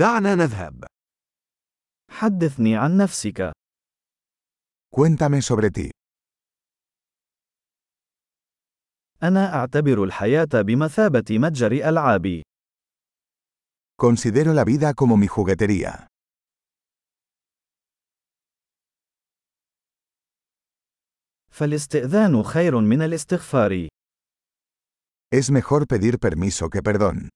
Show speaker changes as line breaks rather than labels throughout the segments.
دعنا نذهب.
حدثني عن نفسك.
Cuéntame sobre ti.
أنا أعتبر الحياة بمثابة متجر ألعاب.
Considero la vida como mi juguetería.
فالاستئذان خير من الاستغفار.
Es mejor pedir permiso que perdón.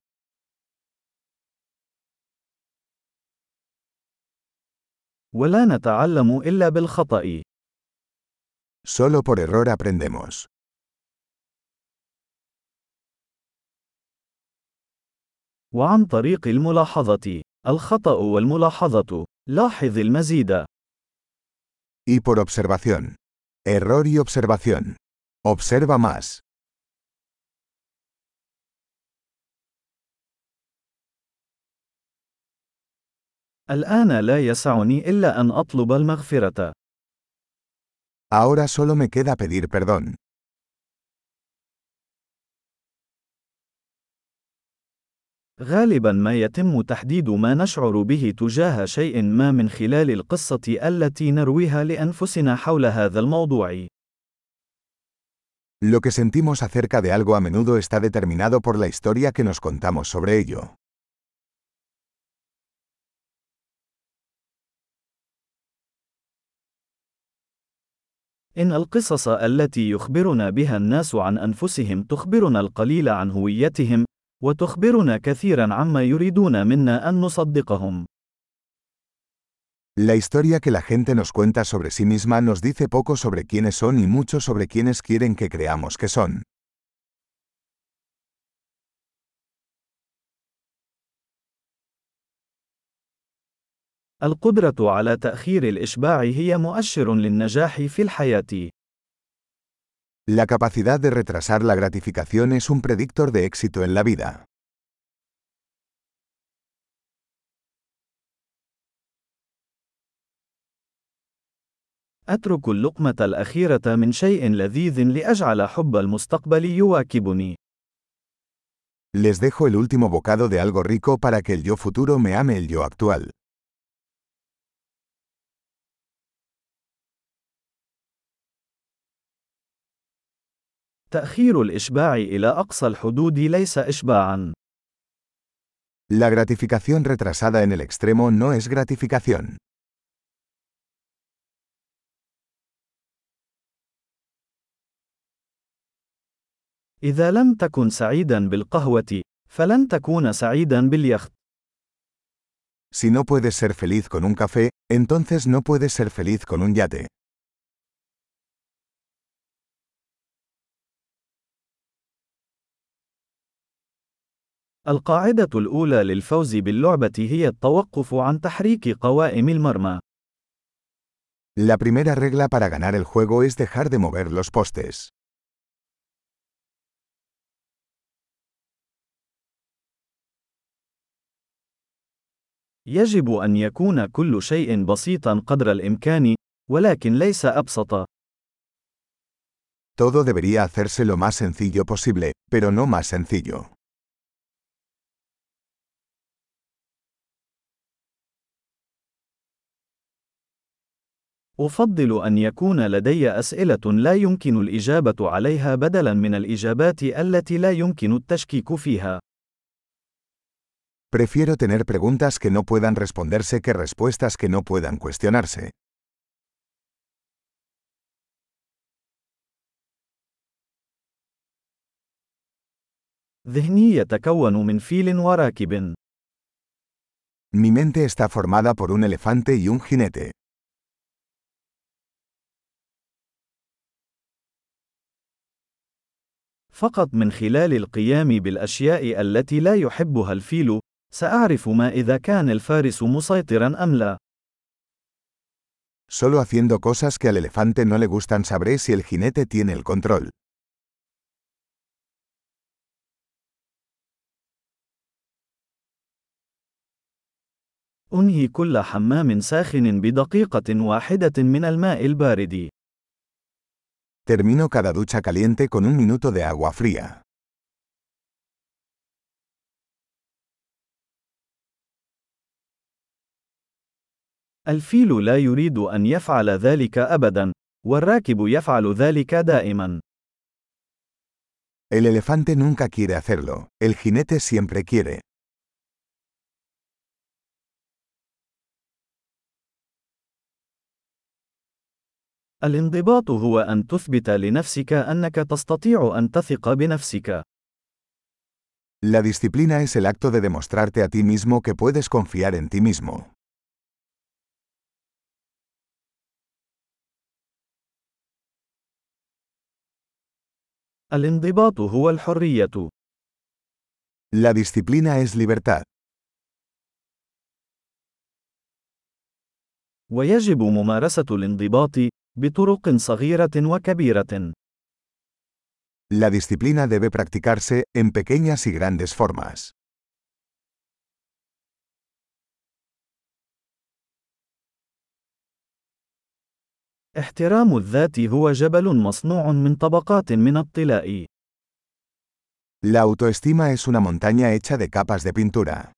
ولا نتعلم إلا بالخطأ.
Solo por error aprendemos.
وعن طريق الملاحظة. الخطأ والملاحظة. لاحظ المزيد.
Y por observación. Error y observación. Observa más.
الآن لا يسعني إلا أن أطلب المغفرة.
Ahora solo me queda pedir perdón.
غالبا ما يتم تحديد ما نشعر به تجاه شيء ما من خلال القصة التي نرويها لأنفسنا حول هذا الموضوع.
Lo que sentimos acerca de algo a menudo está determinado por la historia que nos contamos sobre ello.
إن القصص التي يخبرنا بها الناس عن أنفسهم تخبرنا القليل عن هويتهم، وتخبرنا كثيرا عما يريدون منا أن نصدقهم.
La historia que la gente nos cuenta sobre sí misma nos dice poco sobre quiénes son y mucho sobre quiénes quieren que creamos que son.
القدرة على تأخير الإشباع هي مؤشر للنجاح في الحياة.
La capacidad de retrasar la gratificación es un predictor de éxito en la vida.
أترك اللقمة الأخيرة من شيء لذيذ لأجعل حب المستقبل يواكبني.
Les dejo el último bocado de algo rico para que el yo futuro me ame el yo actual.
تأخير الإشباع إلى أقصى الحدود ليس إشباعًا.
La gratificación retrasada en el extremo no es gratificación.
إذا لم تكن سعيدًا بالقهوة، فلن تكون سعيدًا باليخت.
Si no puedes ser feliz con un café, entonces no puedes ser feliz con un yate.
القاعدة الأولى للفوز باللعبة هي التوقف عن تحريك قوائم المرمى.
La primera regla para ganar el juego es dejar de mover los postes.
يجب أن يكون كل شيء بسيطا قدر الإمكان، ولكن ليس أبسط.
Todo debería hacerse lo más sencillo posible, pero no más sencillo.
أفضل أن يكون لدي أسئلة لا يمكن الإجابة عليها بدلاً من الإجابات التي لا يمكن التشكيك فيها.
Prefiero tener preguntas que no puedan responderse que respuestas que no puedan cuestionarse.
ذهني يتكون من فيل وراكب.
Mi mente está formada por un elefante y un jinete.
فقط من خلال القيام بالأشياء التي لا يحبها الفيل، سأعرف ما إذا كان الفارس مسيطرا أم لا.
Solo haciendo cosas que al elefante no le gustan sabré si el jinete tiene el control.
أنهي كل حمام ساخن بدقيقة واحدة من الماء البارد.
Termino cada ducha caliente con un minuto de agua fría.
الفيل لا يريد أن يفعل ذلك أبدا، والراكب يفعل ذلك دائما.
El elefante nunca quiere hacerlo, el jinete siempre quiere.
الانضباط هو أن تثبت لنفسك أنك تستطيع أن تثق بنفسك.
La disciplina es el acto de demostrarte a ti mismo que puedes confiar en ti mismo.
الانضباط هو الحرية.
La disciplina es libertad.
ويجب ممارسة الانضباط بطرق صغيرة وكبيرة.
La disciplina debe practicarse en pequeñas y grandes formas.
احترام الذات هو جبل مصنوع من طبقات من الطلاء.
La autoestima es una montaña hecha de capas de pintura.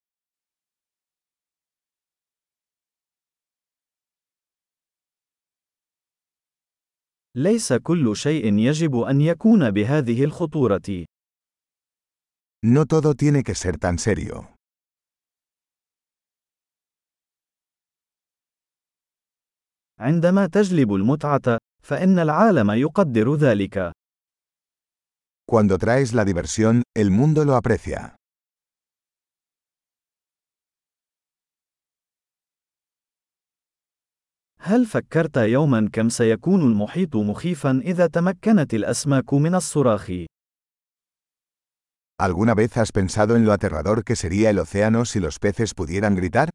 ليس كل شيء يجب أن يكون بهذه الخطورة.
No todo tiene que ser tan serio.
عندما تجلب المتعة، فإن العالم يقدر ذلك.
Cuando traes la diversión, el mundo lo aprecia.
هل فكرت يوما كم سيكون المحيط مخيفا إذا تمكنت الأسماك من الصراخ؟
¿Alguna vez has pensado en lo aterrador que sería el océano si los peces pudieran gritar?